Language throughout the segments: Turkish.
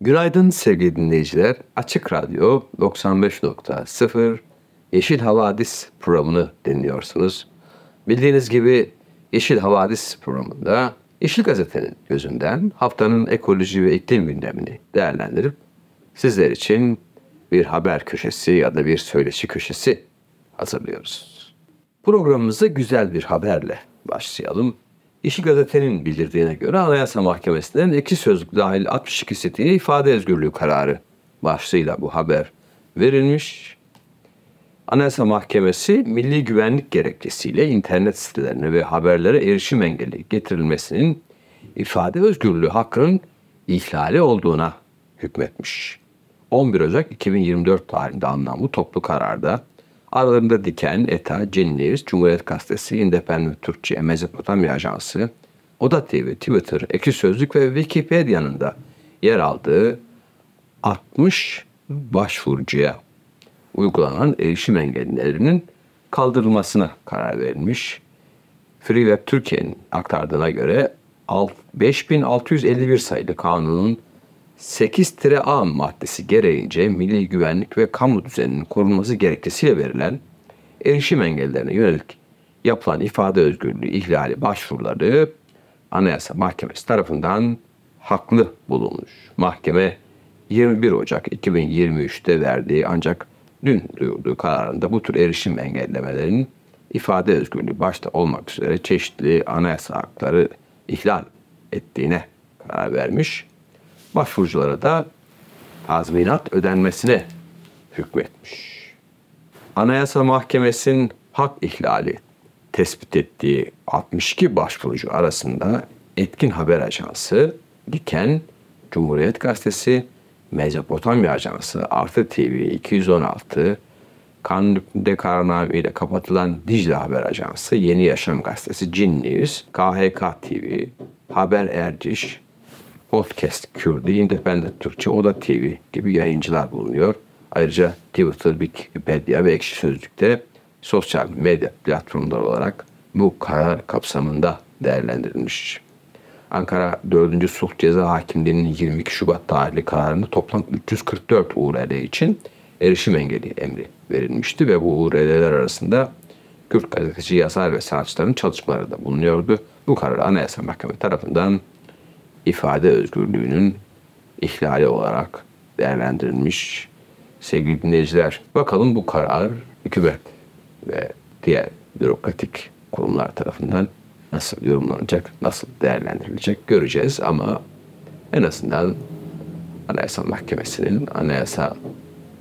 Günaydın sevgili dinleyiciler. Açık Radyo 95.0 Yeşil Havadis programını dinliyorsunuz. Bildiğiniz gibi Yeşil Havadis programında Yeşil Gazete'nin gözünden haftanın ekoloji ve iklim gündemini değerlendirip sizler için bir haber köşesi ya da bir söyleşi köşesi hazırlıyoruz. Programımıza güzel bir haberle başlayalım. İşi Gazete'nin bildirdiğine göre Anayasa Mahkemesi'nden iki sözlük dahil 62 siteye ifade özgürlüğü kararı başlığıyla bu haber verilmiş. Anayasa Mahkemesi milli güvenlik gerekçesiyle internet sitelerine ve haberlere erişim engeli getirilmesinin ifade özgürlüğü hakkının ihlali olduğuna hükmetmiş. 11 Ocak 2024 tarihinde alınan bu toplu kararda Aralarında Diken, ETA, Cin Cumhuriyet Gazetesi, Independent Türkçe, Mezopotamya Ajansı, Oda TV, Twitter, Ekşi Sözlük ve Wikipedia'nın da yer aldığı 60 başvurucuya uygulanan erişim engellerinin kaldırılmasına karar verilmiş. Free Web Türkiye'nin aktardığına göre 5651 sayılı kanunun 8-A maddesi gereğince milli güvenlik ve kamu düzeninin korunması gerekçesiyle verilen erişim engellerine yönelik yapılan ifade özgürlüğü ihlali başvuruları Anayasa Mahkemesi tarafından haklı bulunmuş. Mahkeme 21 Ocak 2023'te verdiği ancak dün duyurduğu kararında bu tür erişim engellemelerin ifade özgürlüğü başta olmak üzere çeşitli anayasa hakları ihlal ettiğine karar vermiş başvuruculara da tazminat ödenmesine hükmetmiş. Anayasa Mahkemesi'nin hak ihlali tespit ettiği 62 başvurucu arasında Etkin Haber Ajansı, Diken, Cumhuriyet Gazetesi, Mezopotamya Ajansı, Artı TV 216, Kanun'de kararname ile kapatılan Dicle Haber Ajansı, Yeni Yaşam Gazetesi, Cin News, KHK TV, Haber Erciş, Podcast Kürdü, Independent Türkçe, Oda TV gibi yayıncılar bulunuyor. Ayrıca Twitter, Wikipedia ve Ekşi Sözlük'te sosyal medya platformları olarak bu karar kapsamında değerlendirilmiş. Ankara 4. Sulh Ceza Hakimliği'nin 22 Şubat tarihli kararında toplam 344 URL için erişim engeli emri verilmişti ve bu URL'ler arasında Kürt gazeteci, yazar ve sanatçıların çalışmaları da bulunuyordu. Bu karar Anayasa Mahkemesi tarafından ifade özgürlüğünün ihlali olarak değerlendirilmiş sevgili dinleyiciler. Bakalım bu karar hükümet ve diğer bürokratik kurumlar tarafından nasıl yorumlanacak, nasıl değerlendirilecek göreceğiz ama en azından Anayasa Mahkemesi'nin anayasa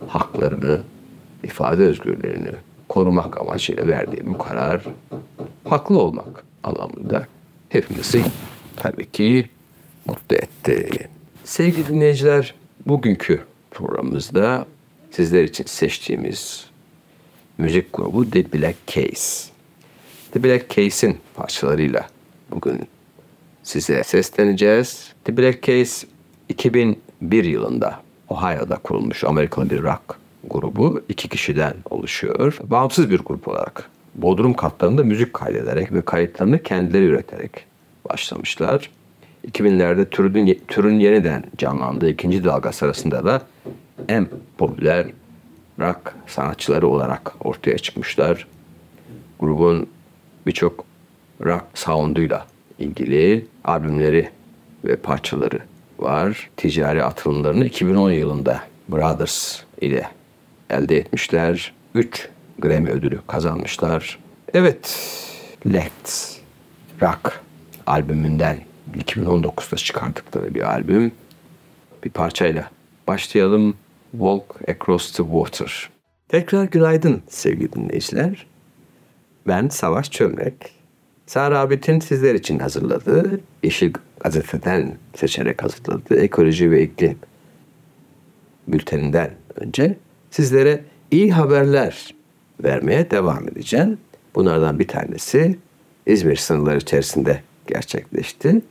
haklarını, ifade özgürlüğünü korumak amacıyla verdiği bu karar haklı olmak anlamında hepimizi tabii ki mutlu etti. Sevgili dinleyiciler, bugünkü programımızda sizler için seçtiğimiz müzik grubu The Black Case. The Black Case'in parçalarıyla bugün size sesleneceğiz. The Black Case 2001 yılında Ohio'da kurulmuş Amerikalı bir rock grubu iki kişiden oluşuyor. Bağımsız bir grup olarak Bodrum katlarında müzik kaydederek ve kayıtlarını kendileri üreterek başlamışlar. 2000'lerde türün, türün yeniden canlandığı ikinci dalga sırasında da en popüler rock sanatçıları olarak ortaya çıkmışlar. Grubun birçok rock sounduyla ilgili albümleri ve parçaları var. Ticari atılımlarını 2010 yılında Brothers ile elde etmişler. 3 Grammy ödülü kazanmışlar. Evet, Let's Rock albümünden 2019'da çıkardıkları bir albüm. Bir parçayla başlayalım. Walk Across the Water. Tekrar günaydın sevgili dinleyiciler. Ben Savaş Çömlek. Sara Abit'in sizler için hazırladığı, Yeşil Gazete'den seçerek hazırladığı ekoloji ve iklim bülteninden önce sizlere iyi haberler vermeye devam edeceğim. Bunlardan bir tanesi İzmir sınırları içerisinde gerçekleşti.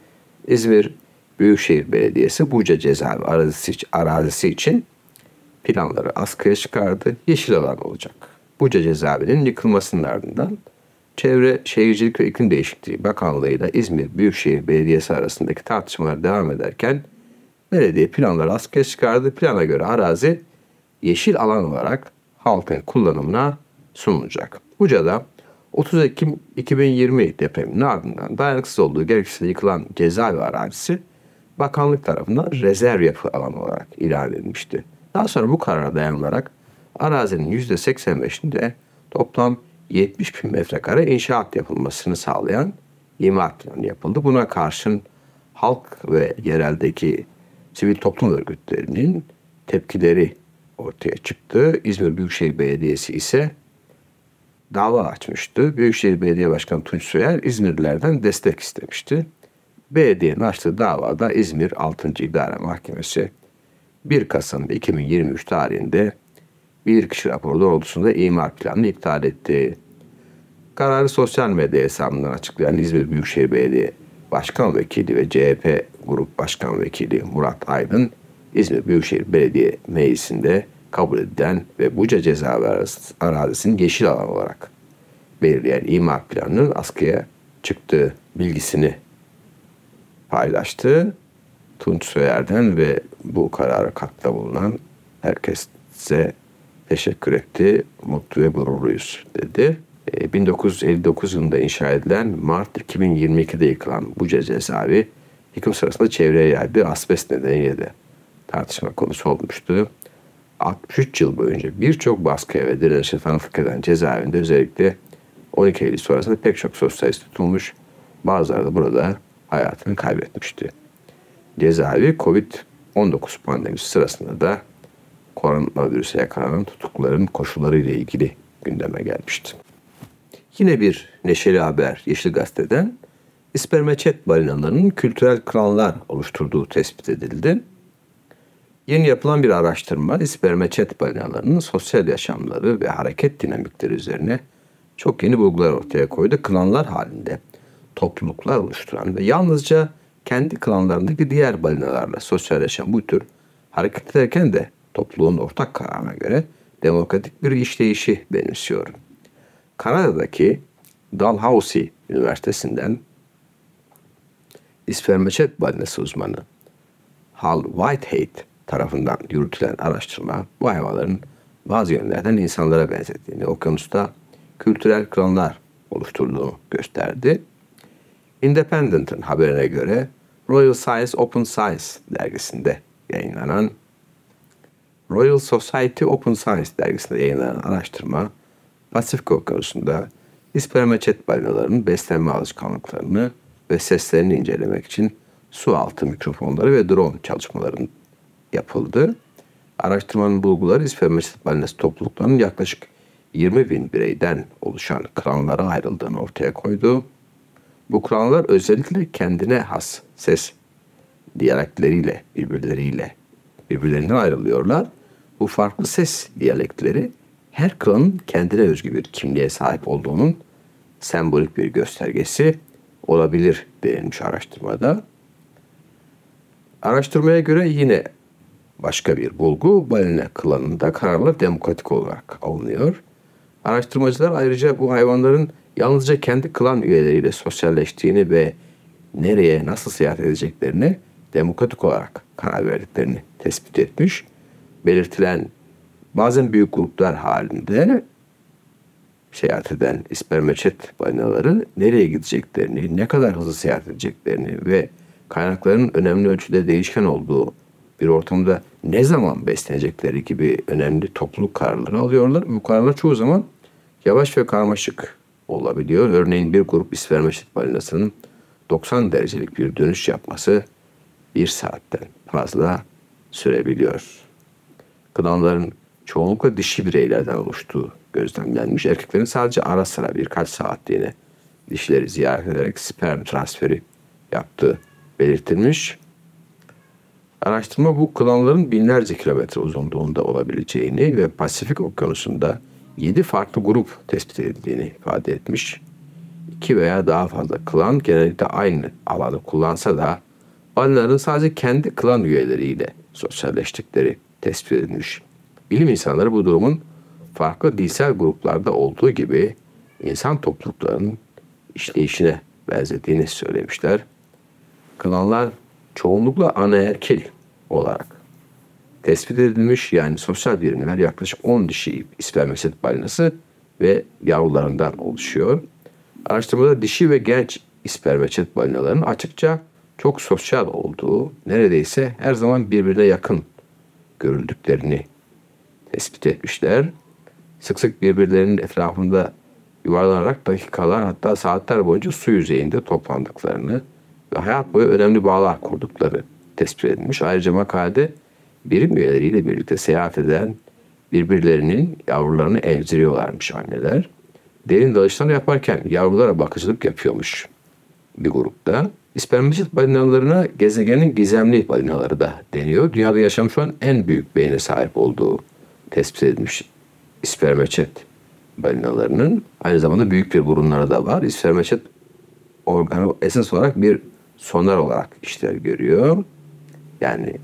İzmir Büyükşehir Belediyesi Buca cezaevi arazisi, arazisi için planları askıya çıkardı. Yeşil alan olacak. Buca cezaevinin yıkılmasının ardından Çevre Şehircilik ve İklim Değişikliği Bakanlığı ile İzmir Büyükşehir Belediyesi arasındaki tartışmalar devam ederken belediye planları askıya çıkardı. Plana göre arazi yeşil alan olarak halkın kullanımına sunulacak. Buca'da 30 Ekim 2020 depreminin ardından dayanıksız olduğu gerekçesiyle yıkılan cezaevi arazisi bakanlık tarafından rezerv yapı alanı olarak ilan edilmişti. Daha sonra bu karara dayanılarak arazinin %85'inde toplam 70 bin metrekare inşaat yapılmasını sağlayan imar planı yapıldı. Buna karşın halk ve yereldeki sivil toplum örgütlerinin tepkileri ortaya çıktı. İzmir Büyükşehir Belediyesi ise dava açmıştı. Büyükşehir Belediye Başkanı Tunç Soyer İzmirlilerden destek istemişti. Belediyenin açtığı davada İzmir 6. İdare Mahkemesi 1 Kasım 2023 tarihinde bilirkişi raporu doğrultusunda imar planını iptal etti. Kararı sosyal medya hesabından açıklayan İzmir Büyükşehir Belediye Başkan Vekili ve CHP Grup Başkan Vekili Murat Aydın, İzmir Büyükşehir Belediye Meclisi'nde kabul edilen ve Buca cezaevi arazisinin yeşil alan olarak belirleyen imar planının askıya çıktığı bilgisini paylaştı. Tunç Soyer'den ve bu karara katkıda bulunan herkese teşekkür etti. Mutlu ve gururluyuz dedi. 1959 e, yılında inşa edilen Mart 2022'de yıkılan bu cezaevi yıkım sırasında çevreye yaydığı asbest nedeniyle de tartışma konusu olmuştu. 63 yıl boyunca birçok baskıya ve direnişe tanıklık eden cezaevinde özellikle 12 Eylül sonrasında pek çok sosyalist tutulmuş, bazıları da burada hayatını kaybetmişti. Cezaevi Covid-19 pandemisi sırasında da koronavirüse yakalanan tutukluların koşulları ile ilgili gündeme gelmişti. Yine bir neşeli haber Yeşil Gazete'den İspermeçet balinalarının kültürel klanlar oluşturduğu tespit edildi. Yeni yapılan bir araştırma İspermeçet balinalarının sosyal yaşamları ve hareket dinamikleri üzerine çok yeni bulgular ortaya koydu. Klanlar halinde topluluklar oluşturan ve yalnızca kendi klanlarındaki diğer balinalarla sosyal yaşam bu tür hareket ederken de topluluğun ortak kararına göre demokratik bir işleyişi benimsiyor. Kanada'daki Dalhousie Üniversitesi'nden İspermeçet balinası uzmanı Hal Whitehead tarafından yürütülen araştırma bu hayvanların bazı yönlerden insanlara benzettiğini, okyanusta kültürel klanlar oluşturduğunu gösterdi. Independent'ın haberine göre Royal Science Open Science dergisinde yayınlanan Royal Society Open Science dergisinde yayınlanan araştırma Pasifik Okyanusu'nda ispermeçet balinalarının beslenme alışkanlıklarını ve seslerini incelemek için su altı mikrofonları ve drone çalışmalarının yapıldı. Araştırmanın bulguları ispermeçet balinası topluluklarının yaklaşık 20 bin bireyden oluşan klanlara ayrıldığını ortaya koydu. Bu klanlar özellikle kendine has ses diyalekleriyle, birbirleriyle birbirlerinden ayrılıyorlar. Bu farklı ses diyalektleri her klanın kendine özgü bir kimliğe sahip olduğunun sembolik bir göstergesi olabilir denilmiş araştırmada. Araştırmaya göre yine başka bir bulgu balina klanında kararlar demokratik olarak alınıyor. Araştırmacılar ayrıca bu hayvanların yalnızca kendi klan üyeleriyle sosyalleştiğini ve nereye nasıl seyahat edeceklerini demokratik olarak karar verdiklerini tespit etmiş. Belirtilen bazen büyük gruplar halinde seyahat eden ispermeçet balinaları nereye gideceklerini, ne kadar hızlı seyahat edeceklerini ve kaynakların önemli ölçüde değişken olduğu bir ortamda ne zaman beslenecekleri gibi önemli topluluk kararları alıyorlar. Bu kararlar çoğu zaman yavaş ve karmaşık olabiliyor. Örneğin bir grup ispermeçet balinasının 90 derecelik bir dönüş yapması bir saatten fazla sürebiliyor. Klanların çoğunlukla dişi bireylerden oluştuğu gözlemlenmiş. Erkeklerin sadece ara sıra birkaç saatliğine dişleri ziyaret ederek sperm transferi yaptığı belirtilmiş. Araştırma bu klanların binlerce kilometre uzunluğunda olabileceğini ve Pasifik Okyanusu'nda 7 farklı grup tespit edildiğini ifade etmiş. İki veya daha fazla klan genellikle aynı alanı kullansa da balinaların sadece kendi klan üyeleriyle sosyalleştikleri tespit edilmiş. Bilim insanları bu durumun farklı dilsel gruplarda olduğu gibi insan topluluklarının işleyişine benzediğini söylemişler. Klanlar çoğunlukla anaerkil olarak tespit edilmiş yani sosyal birimler yaklaşık 10 dişi ispermesit balinası ve yavrularından oluşuyor. Araştırmada dişi ve genç ispermeçet balinaların açıkça çok sosyal olduğu, neredeyse her zaman birbirine yakın görüldüklerini tespit etmişler. Sık sık birbirlerinin etrafında yuvarlanarak dakikalar hatta saatler boyunca su yüzeyinde toplandıklarını ve hayat boyu önemli bağlar kurdukları tespit edilmiş. Ayrıca makalede birim üyeleriyle birlikte seyahat eden birbirlerinin yavrularını emziriyorlarmış anneler. Derin dalışlar yaparken yavrulara bakıcılık yapıyormuş bir grupta. İspermicit balinalarına gezegenin gizemli balinaları da deniyor. Dünyada yaşamış olan en büyük beyne sahip olduğu tespit edilmiş ispermeçet balinalarının aynı zamanda büyük bir burunları da var. İspermeçet organı esas olarak bir sonar olarak işler görüyor. Yani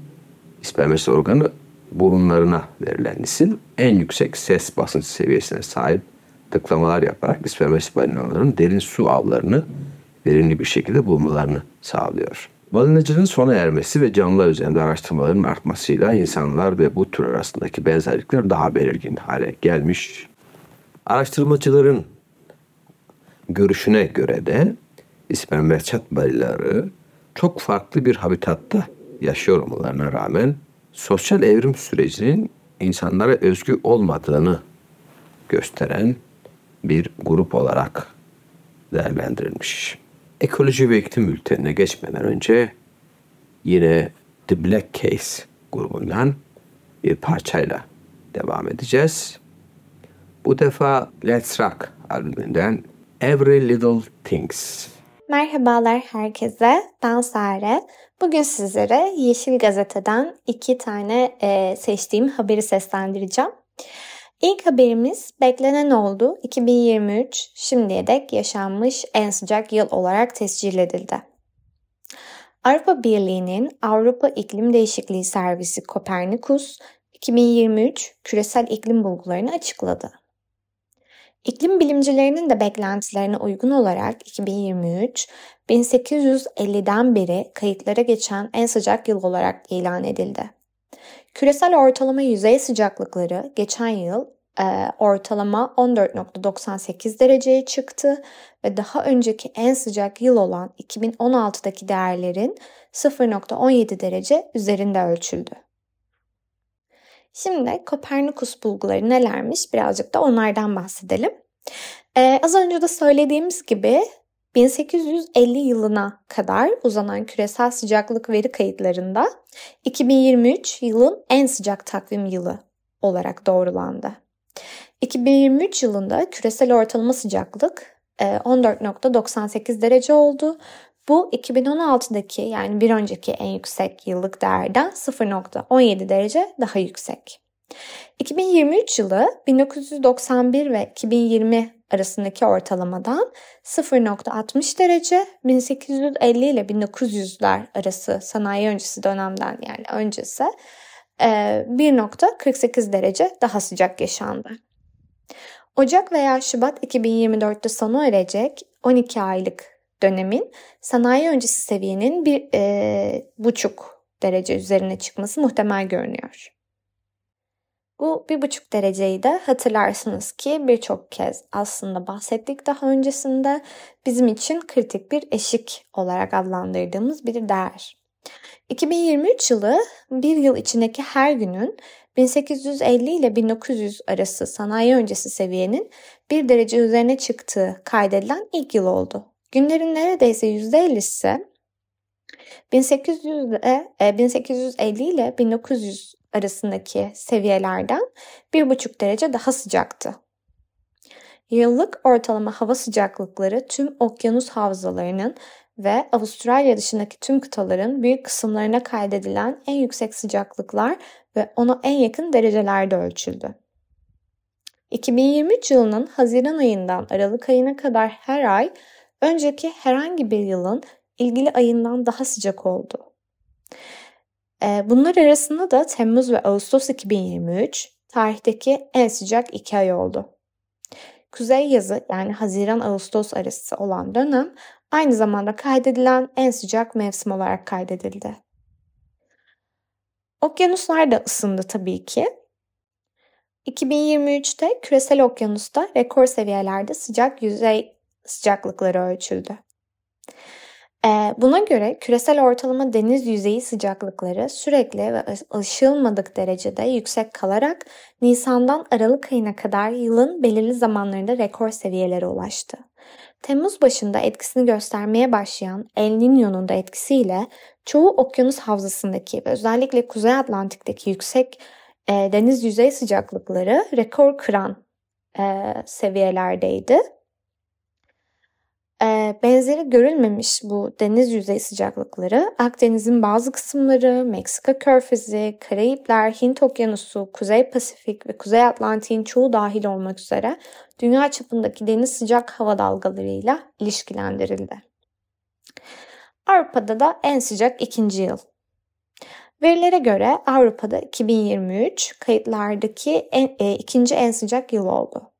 ispermeçet organı burunlarına verilen isim en yüksek ses basınç seviyesine sahip tıklamalar yaparak ispermeçet balinaların derin su avlarını verimli bir şekilde bulmalarını sağlıyor. Balinacılığın sona ermesi ve canlılar üzerinde araştırmaların artmasıyla insanlar ve bu tür arasındaki benzerlikler daha belirgin hale gelmiş. Araştırmacıların görüşüne göre de ispermeçat balinaları çok farklı bir habitatta yaşıyor olmalarına rağmen sosyal evrim sürecinin insanlara özgü olmadığını gösteren bir grup olarak değerlendirilmiş. Ekoloji ve iklim bültenine geçmeden önce yine The Black Case grubundan bir parçayla devam edeceğiz. Bu defa Let's Rock albümünden Every Little Things. Merhabalar herkese, ben Sare. Bugün sizlere Yeşil Gazete'den iki tane e, seçtiğim haberi seslendireceğim. İlk haberimiz beklenen oldu. 2023 şimdiye dek yaşanmış en sıcak yıl olarak tescil edildi. Avrupa Birliği'nin Avrupa İklim Değişikliği Servisi Kopernikus 2023 küresel iklim bulgularını açıkladı. İklim bilimcilerinin de beklentilerine uygun olarak 2023 1850'den beri kayıtlara geçen en sıcak yıl olarak ilan edildi. Küresel ortalama yüzey sıcaklıkları geçen yıl e, ortalama 14.98 dereceye çıktı ve daha önceki en sıcak yıl olan 2016'daki değerlerin 0.17 derece üzerinde ölçüldü. Şimdi Kopernikus bulguları nelermiş birazcık da onlardan bahsedelim. Ee, az önce de söylediğimiz gibi 1850 yılına kadar uzanan küresel sıcaklık veri kayıtlarında 2023 yılın en sıcak takvim yılı olarak doğrulandı. 2023 yılında küresel ortalama sıcaklık 14.98 e, derece oldu. Bu 2016'daki yani bir önceki en yüksek yıllık değerden 0.17 derece daha yüksek. 2023 yılı 1991 ve 2020 arasındaki ortalamadan 0.60 derece 1850 ile 1900'ler arası sanayi öncesi dönemden yani öncesi 1.48 e, derece daha sıcak yaşandı. Ocak veya Şubat 2024'te sona erecek 12 aylık dönemin sanayi öncesi seviyenin bir e, buçuk derece üzerine çıkması muhtemel görünüyor. Bu bir buçuk dereceyi de hatırlarsınız ki birçok kez aslında bahsettik daha öncesinde bizim için kritik bir eşik olarak adlandırdığımız bir değer. 2023 yılı bir yıl içindeki her günün 1850 ile 1900 arası sanayi öncesi seviyenin bir derece üzerine çıktığı kaydedilen ilk yıl oldu. Günlerin neredeyse %50'si 1800 ile, 1850 ile 1900 arasındaki seviyelerden 1,5 derece daha sıcaktı. Yıllık ortalama hava sıcaklıkları tüm okyanus havzalarının ve Avustralya dışındaki tüm kıtaların büyük kısımlarına kaydedilen en yüksek sıcaklıklar ve ona en yakın derecelerde ölçüldü. 2023 yılının Haziran ayından Aralık ayına kadar her ay önceki herhangi bir yılın ilgili ayından daha sıcak oldu. Ee, bunlar arasında da Temmuz ve Ağustos 2023 tarihteki en sıcak iki ay oldu. Kuzey yazı yani Haziran-Ağustos arası olan dönem aynı zamanda kaydedilen en sıcak mevsim olarak kaydedildi. Okyanuslar da ısındı tabii ki. 2023'te küresel okyanusta rekor seviyelerde sıcak yüzey sıcaklıkları ölçüldü. Buna göre küresel ortalama deniz yüzeyi sıcaklıkları sürekli ve aşılmadık derecede yüksek kalarak Nisan'dan Aralık ayına kadar yılın belirli zamanlarında rekor seviyelere ulaştı. Temmuz başında etkisini göstermeye başlayan El Niño'nun da etkisiyle çoğu okyanus havzasındaki ve özellikle Kuzey Atlantik'teki yüksek e, deniz yüzey sıcaklıkları rekor kıran e, seviyelerdeydi. E, benzeri görülmemiş bu deniz yüzey sıcaklıkları Akdeniz'in bazı kısımları, Meksika körfezi, Karayipler, Hint okyanusu, Kuzey Pasifik ve Kuzey Atlantik'in çoğu dahil olmak üzere dünya çapındaki deniz sıcak hava dalgalarıyla ilişkilendirildi. Avrupa'da da en sıcak ikinci yıl. Verilere göre Avrupa'da 2023 kayıtlardaki en, e, ikinci en sıcak yıl oldu.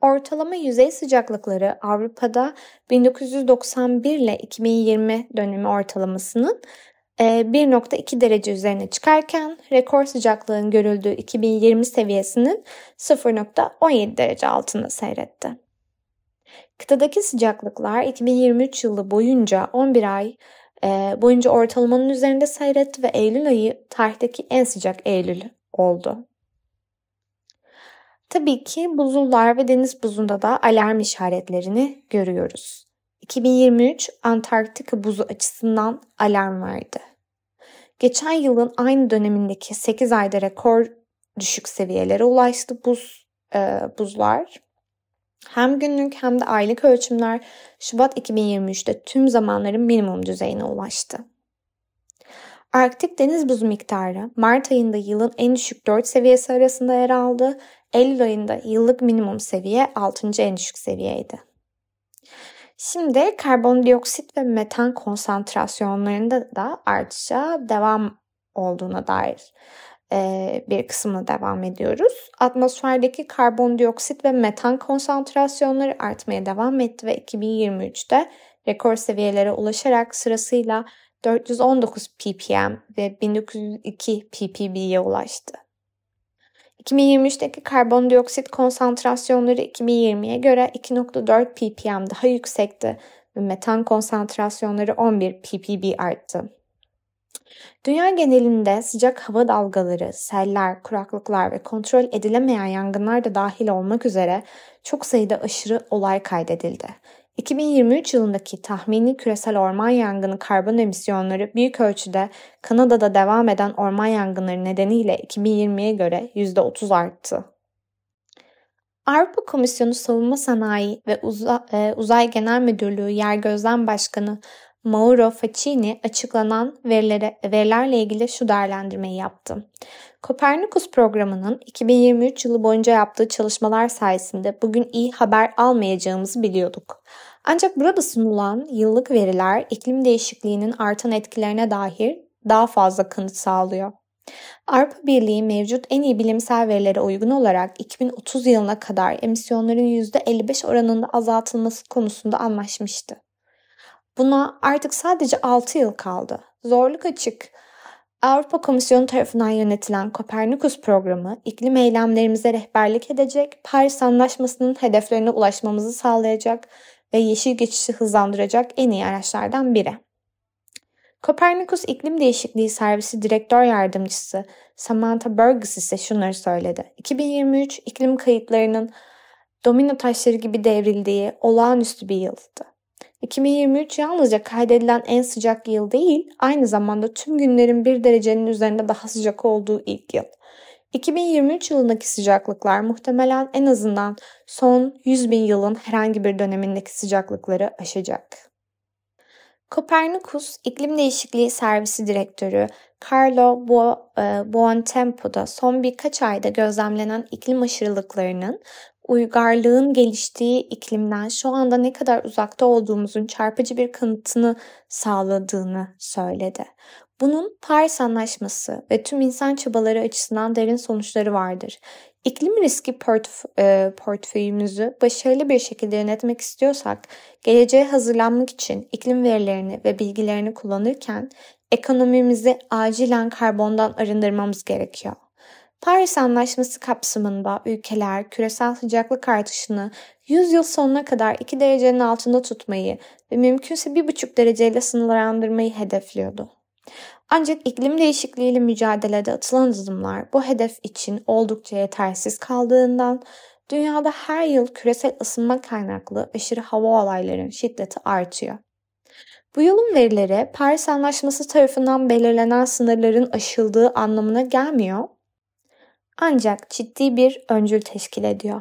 Ortalama yüzey sıcaklıkları Avrupa'da 1991 ile 2020 dönemi ortalamasının 1.2 e, derece üzerine çıkarken rekor sıcaklığın görüldüğü 2020 seviyesinin 0.17 derece altında seyretti. Kıtadaki sıcaklıklar 2023 yılı boyunca 11 ay e, boyunca ortalamanın üzerinde seyretti ve Eylül ayı tarihteki en sıcak Eylül oldu. Tabii ki buzullar ve deniz buzunda da alarm işaretlerini görüyoruz. 2023 Antarktika buzu açısından alarm verdi. Geçen yılın aynı dönemindeki 8 ayda rekor düşük seviyelere ulaştı buz e, buzlar. Hem günlük hem de aylık ölçümler Şubat 2023'te tüm zamanların minimum düzeyine ulaştı. Arktik deniz buzu miktarı Mart ayında yılın en düşük 4 seviyesi arasında yer aldı. Eylül ayında yıllık minimum seviye 6. en düşük seviyeydi. Şimdi karbondioksit ve metan konsantrasyonlarında da artışa devam olduğuna dair e, bir kısmına devam ediyoruz. Atmosferdeki karbondioksit ve metan konsantrasyonları artmaya devam etti ve 2023'te rekor seviyelere ulaşarak sırasıyla 419 ppm ve 1902 ppb'ye ulaştı. 2023'teki karbondioksit konsantrasyonları 2020'ye göre 2.4 ppm daha yüksekti ve metan konsantrasyonları 11 ppb arttı. Dünya genelinde sıcak hava dalgaları, seller, kuraklıklar ve kontrol edilemeyen yangınlar da dahil olmak üzere çok sayıda aşırı olay kaydedildi. 2023 yılındaki tahmini küresel orman yangını karbon emisyonları büyük ölçüde Kanada'da devam eden orman yangınları nedeniyle 2020'ye göre %30 arttı. Avrupa Komisyonu Savunma Sanayi ve e, Uzay Genel Müdürlüğü Yer Gözlem Başkanı Mauro Facchini açıklanan verilere, verilerle ilgili şu değerlendirmeyi yaptı. Kopernikus programının 2023 yılı boyunca yaptığı çalışmalar sayesinde bugün iyi haber almayacağımızı biliyorduk. Ancak burada sunulan yıllık veriler iklim değişikliğinin artan etkilerine dair daha fazla kanıt sağlıyor. Avrupa Birliği mevcut en iyi bilimsel verilere uygun olarak 2030 yılına kadar emisyonların %55 oranında azaltılması konusunda anlaşmıştı. Buna artık sadece 6 yıl kaldı. Zorluk açık. Avrupa Komisyonu tarafından yönetilen Kopernikus programı iklim eylemlerimize rehberlik edecek, Paris Anlaşması'nın hedeflerine ulaşmamızı sağlayacak ve yeşil geçişi hızlandıracak en iyi araçlardan biri. Kopernikus İklim Değişikliği Servisi Direktör Yardımcısı Samantha Burgess ise şunları söyledi. 2023 iklim kayıtlarının domino taşları gibi devrildiği olağanüstü bir yıldı. 2023 yalnızca kaydedilen en sıcak yıl değil, aynı zamanda tüm günlerin bir derecenin üzerinde daha sıcak olduğu ilk yıl. 2023 yılındaki sıcaklıklar muhtemelen en azından son 100 bin yılın herhangi bir dönemindeki sıcaklıkları aşacak. Kopernikus İklim Değişikliği Servisi Direktörü Carlo Buontempo da son birkaç ayda gözlemlenen iklim aşırılıklarının uygarlığın geliştiği iklimden şu anda ne kadar uzakta olduğumuzun çarpıcı bir kanıtını sağladığını söyledi. Bunun Paris Anlaşması ve tüm insan çabaları açısından derin sonuçları vardır. İklim riski portf- e, portföyümüzü başarılı bir şekilde yönetmek istiyorsak, geleceğe hazırlanmak için iklim verilerini ve bilgilerini kullanırken ekonomimizi acilen karbondan arındırmamız gerekiyor. Paris Anlaşması kapsamında ülkeler küresel sıcaklık artışını 100 yıl sonuna kadar 2 derecenin altında tutmayı ve mümkünse 1,5 dereceyle sınırlandırmayı hedefliyordu. Ancak iklim değişikliğiyle mücadelede atılan adımlar bu hedef için oldukça yetersiz kaldığından dünyada her yıl küresel ısınma kaynaklı aşırı hava olaylarının şiddeti artıyor. Bu yılın verileri Paris Anlaşması tarafından belirlenen sınırların aşıldığı anlamına gelmiyor ancak ciddi bir öncül teşkil ediyor.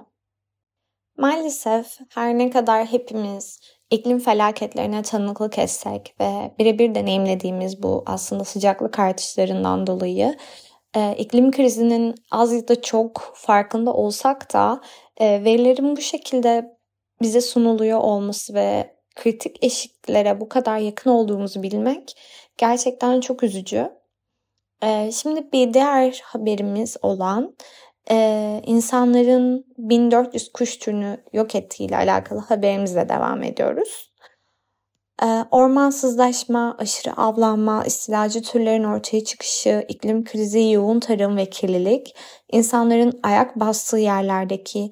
Maalesef her ne kadar hepimiz iklim felaketlerine tanıklık etsek ve birebir deneyimlediğimiz bu aslında sıcaklık artışlarından dolayı e, iklim krizinin az ya da çok farkında olsak da e, verilerin bu şekilde bize sunuluyor olması ve kritik eşiklere bu kadar yakın olduğumuzu bilmek gerçekten çok üzücü. E, şimdi bir diğer haberimiz olan e, insanların 1400 kuş türünü yok ettiğiyle alakalı haberimizle devam ediyoruz. E, ormansızlaşma, aşırı avlanma, istilacı türlerin ortaya çıkışı, iklim krizi, yoğun tarım ve kirlilik, insanların ayak bastığı yerlerdeki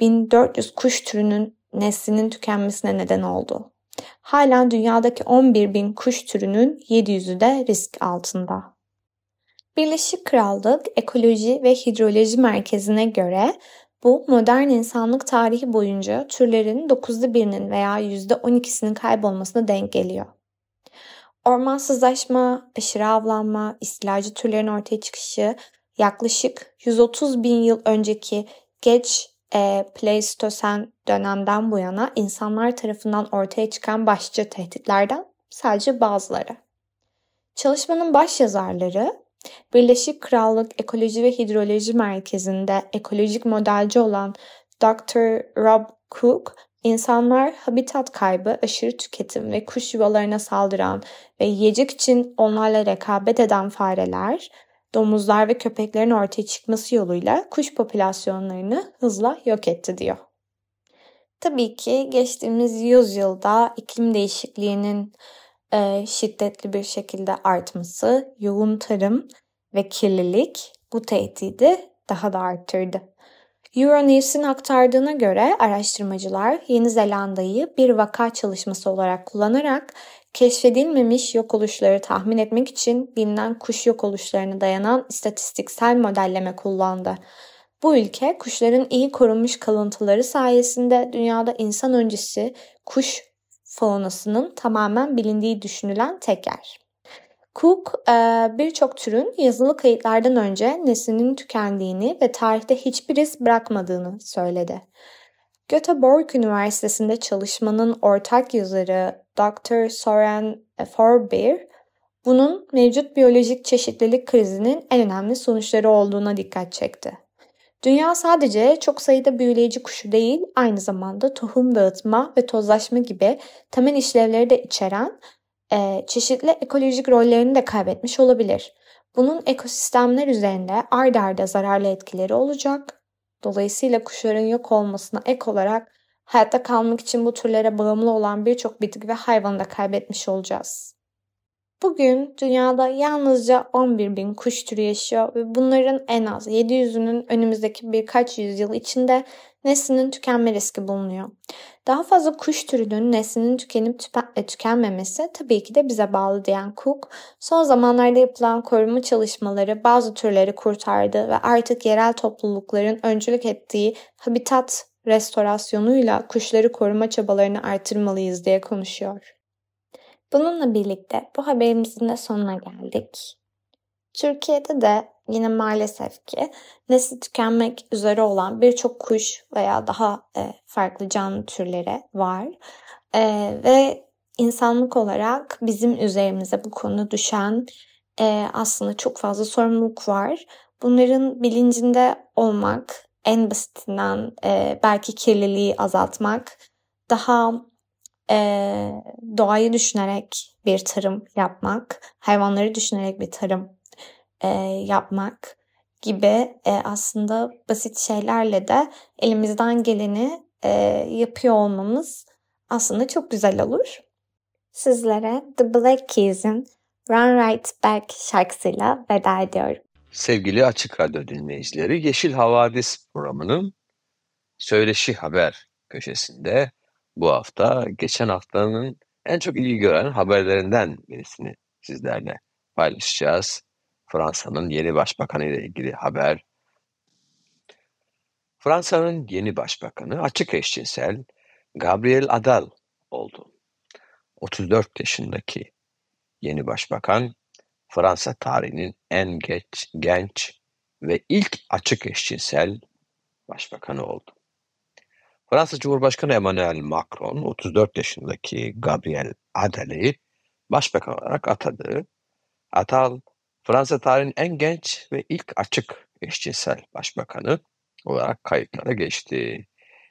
1400 kuş türünün neslinin tükenmesine neden oldu. Halen dünyadaki 11 bin kuş türünün 700'ü de risk altında. Birleşik Krallık Ekoloji ve Hidroloji Merkezi'ne göre bu modern insanlık tarihi boyunca türlerin 9'da birinin veya %12'sinin kaybolmasına denk geliyor. Ormansızlaşma, aşırı avlanma, istilacı türlerin ortaya çıkışı yaklaşık 130 bin yıl önceki geç e, Pleistosen dönemden bu yana insanlar tarafından ortaya çıkan başlıca tehditlerden sadece bazıları. Çalışmanın baş yazarları Birleşik Krallık Ekoloji ve Hidroloji Merkezi'nde ekolojik modelci olan Dr. Rob Cook, insanlar habitat kaybı, aşırı tüketim ve kuş yuvalarına saldıran ve yiyecek için onlarla rekabet eden fareler, domuzlar ve köpeklerin ortaya çıkması yoluyla kuş popülasyonlarını hızla yok etti diyor. Tabii ki geçtiğimiz yüzyılda iklim değişikliğinin e, şiddetli bir şekilde artması, yoğun tarım ve kirlilik bu tehdidi daha da arttırdı. Euronews'in aktardığına göre araştırmacılar Yeni Zelanda'yı bir vaka çalışması olarak kullanarak keşfedilmemiş yok oluşları tahmin etmek için bilinen kuş yok oluşlarına dayanan istatistiksel modelleme kullandı. Bu ülke kuşların iyi korunmuş kalıntıları sayesinde dünyada insan öncesi kuş faunasının tamamen bilindiği düşünülen tek yer. Cook e, birçok türün yazılı kayıtlardan önce neslinin tükendiğini ve tarihte hiçbir iz bırakmadığını söyledi. Göteborg Üniversitesi'nde çalışmanın ortak yazarı Dr. Soren Forbeer, bunun mevcut biyolojik çeşitlilik krizinin en önemli sonuçları olduğuna dikkat çekti. Dünya sadece çok sayıda büyüleyici kuşu değil, aynı zamanda tohum dağıtma ve tozlaşma gibi temel işlevleri de içeren e, çeşitli ekolojik rollerini de kaybetmiş olabilir. Bunun ekosistemler üzerinde ard arda zararlı etkileri olacak. Dolayısıyla kuşların yok olmasına ek olarak hayatta kalmak için bu türlere bağımlı olan birçok bitki ve hayvanı da kaybetmiş olacağız. Bugün dünyada yalnızca 11 bin kuş türü yaşıyor ve bunların en az 700'ünün önümüzdeki birkaç yüzyıl içinde neslinin tükenme riski bulunuyor. Daha fazla kuş türünün neslinin tükenip e, tükenmemesi tabii ki de bize bağlı diyen Cook, son zamanlarda yapılan koruma çalışmaları bazı türleri kurtardı ve artık yerel toplulukların öncülük ettiği habitat restorasyonuyla kuşları koruma çabalarını artırmalıyız diye konuşuyor. Bununla birlikte bu haberimizin de sonuna geldik. Türkiye'de de yine maalesef ki nesli tükenmek üzere olan birçok kuş veya daha e, farklı canlı türleri var. E, ve insanlık olarak bizim üzerimize bu konu düşen e, aslında çok fazla sorumluluk var. Bunların bilincinde olmak, en basitinden belki kirliliği azaltmak, daha e, doğayı düşünerek bir tarım yapmak, hayvanları düşünerek bir tarım e, yapmak gibi e, aslında basit şeylerle de elimizden geleni e, yapıyor olmamız aslında çok güzel olur. Sizlere The Black Keys'in Run Right Back şarkısıyla veda ediyorum. Sevgili Açık Radyo dinleyicileri, Yeşil Havadis programının Söyleşi Haber köşesinde bu hafta geçen haftanın en çok ilgi gören haberlerinden birisini sizlerle paylaşacağız. Fransa'nın yeni başbakanı ile ilgili haber. Fransa'nın yeni başbakanı açık eşcinsel Gabriel Adal oldu. 34 yaşındaki yeni başbakan Fransa tarihinin en geç, genç ve ilk açık eşcinsel başbakanı oldu. Fransa Cumhurbaşkanı Emmanuel Macron 34 yaşındaki Gabriel Adal'i başbakan olarak atadı. Atal, Fransa tarihinin en genç ve ilk açık eşcinsel başbakanı olarak kayıtlara geçti.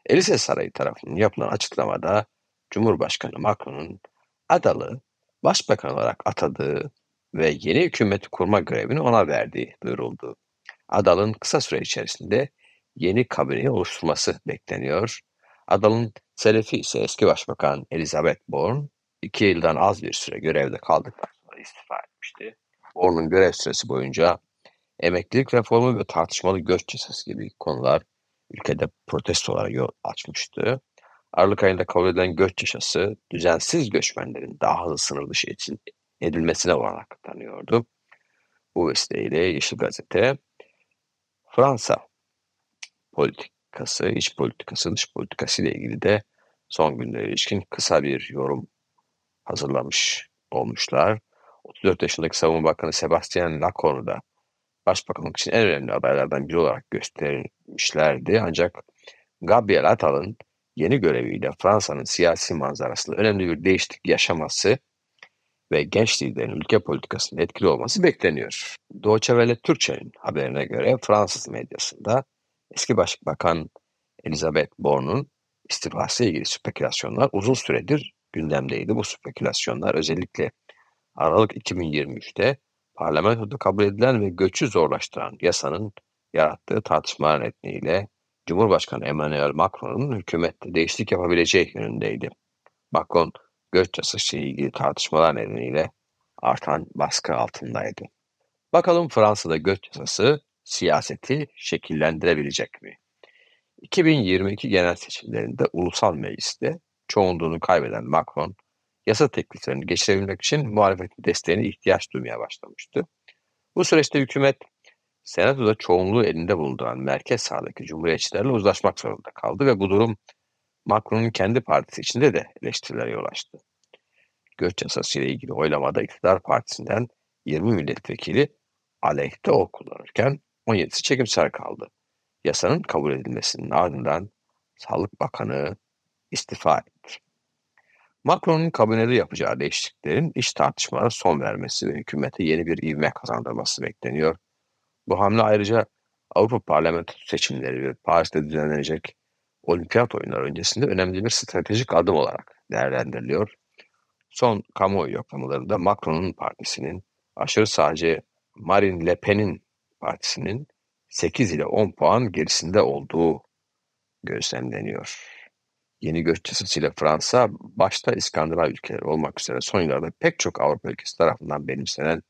Elise Sarayı tarafından yapılan açıklamada Cumhurbaşkanı Macron'un Adal'ı başbakan olarak atadığı ve yeni hükümeti kurma görevini ona verdiği duyuruldu. Adal'ın kısa süre içerisinde yeni kabineyi oluşturması bekleniyor. Adal'ın selefi ise eski başbakan Elizabeth Bourne iki yıldan az bir süre görevde kaldıktan sonra istifa etmişti. Bourne'un görev süresi boyunca emeklilik reformu ve tartışmalı göç yasası gibi konular ülkede protestolara yol açmıştı. Aralık ayında kabul edilen göç yasası düzensiz göçmenlerin daha hızlı sınır dışı için edilmesine olarak tanıyordu. Bu vesileyle Yeşil Gazete Fransa politikası, iç politikası, dış politikası ile ilgili de son günlere ilişkin kısa bir yorum hazırlamış olmuşlar. 34 yaşındaki Savunma Bakanı Sebastian Lecornu da başbakanlık için en önemli adaylardan biri olarak gösterilmişlerdi. Ancak Gabriel Attal'ın yeni göreviyle Fransa'nın siyasi manzarasında önemli bir değişiklik yaşaması ve genç liderin ülke politikasında etkili olması bekleniyor. Deutsche Welle Türkçe'nin haberine göre Fransız medyasında eski başbakan Elizabeth Borne'un istifası ilgili spekülasyonlar uzun süredir gündemdeydi. Bu spekülasyonlar özellikle Aralık 2023'te parlamentoda kabul edilen ve göçü zorlaştıran yasanın yarattığı tartışmalar nedeniyle Cumhurbaşkanı Emmanuel Macron'un hükümette değişiklik yapabileceği yönündeydi. Macron, göç yasası ile ilgili tartışmalar nedeniyle artan baskı altındaydı. Bakalım Fransa'da göç yasası siyaseti şekillendirebilecek mi? 2022 genel seçimlerinde ulusal mecliste çoğunluğunu kaybeden Macron, yasa tekliflerini geçirebilmek için muhalefetin desteğine ihtiyaç duymaya başlamıştı. Bu süreçte hükümet Senatoda çoğunluğu elinde bulunduran merkez sağdaki cumhuriyetçilerle uzlaşmak zorunda kaldı ve bu durum Macron'un kendi partisi içinde de eleştirilere yol açtı. Göç yasası ile ilgili oylamada iktidar partisinden 20 milletvekili aleyhte oy 17'si çekimser kaldı. Yasanın kabul edilmesinin ardından Sağlık Bakanı istifa etti. Macron'un kabinede yapacağı değişikliklerin iş tartışmalara son vermesi ve hükümete yeni bir ivme kazandırması bekleniyor. Bu hamle ayrıca Avrupa Parlamentosu seçimleri ve Paris'te düzenlenecek olimpiyat oyunları öncesinde önemli bir stratejik adım olarak değerlendiriliyor. Son kamuoyu yoklamalarında Macron'un partisinin aşırı sağcı Marine Le Pen'in partisinin 8 ile 10 puan gerisinde olduğu gözlemleniyor. Yeni göç yasasıyla Fransa, başta İskandinav ülkeleri olmak üzere son yıllarda pek çok Avrupa ülkesi tarafından benimsenen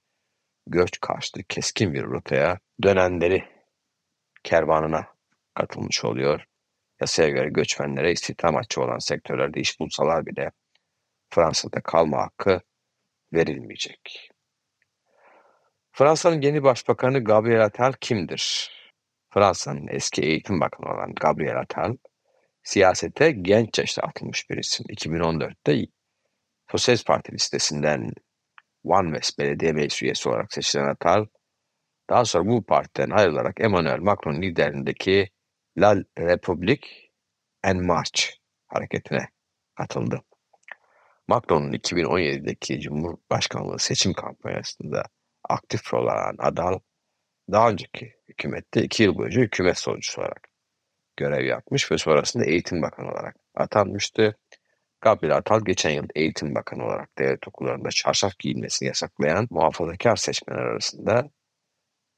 göç karşıtı keskin bir rotaya dönenleri kervanına katılmış oluyor. Yasaya göre göçmenlere istihdam açığı olan sektörlerde iş bulsalar bile Fransa'da kalma hakkı verilmeyecek. Fransa'nın yeni başbakanı Gabriel Attal kimdir? Fransa'nın eski eğitim bakanı olan Gabriel Attal, siyasete genç yaşta atılmış bir isim. 2014'te Sosyalist Parti listesinden One West Belediye Meclis üyesi olarak seçilen Attal, Daha sonra bu partiden ayrılarak Emmanuel Macron liderliğindeki La République en Marche hareketine katıldı. Macron'un 2017'deki Cumhurbaşkanlığı seçim kampanyasında aktif rol alan Adal, daha önceki hükümette iki yıl boyunca hükümet solcusu olarak görev yapmış ve sonrasında eğitim bakanı olarak atanmıştı. Gabriel Atal geçen yıl eğitim bakanı olarak devlet okullarında çarşaf giyilmesini yasaklayan muhafazakar seçmenler arasında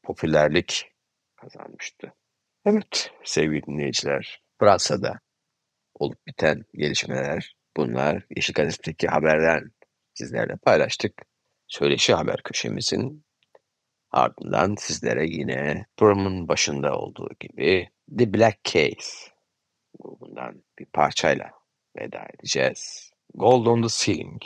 popülerlik kazanmıştı. Evet sevgili dinleyiciler Fransa'da olup biten gelişmeler bunlar. Yeşil Gazete'deki haberden sizlerle paylaştık. Söyleşi haber köşemizin ardından sizlere yine programın başında olduğu gibi The Black Case grubundan bir parçayla veda edeceğiz. Gold on the Ceiling.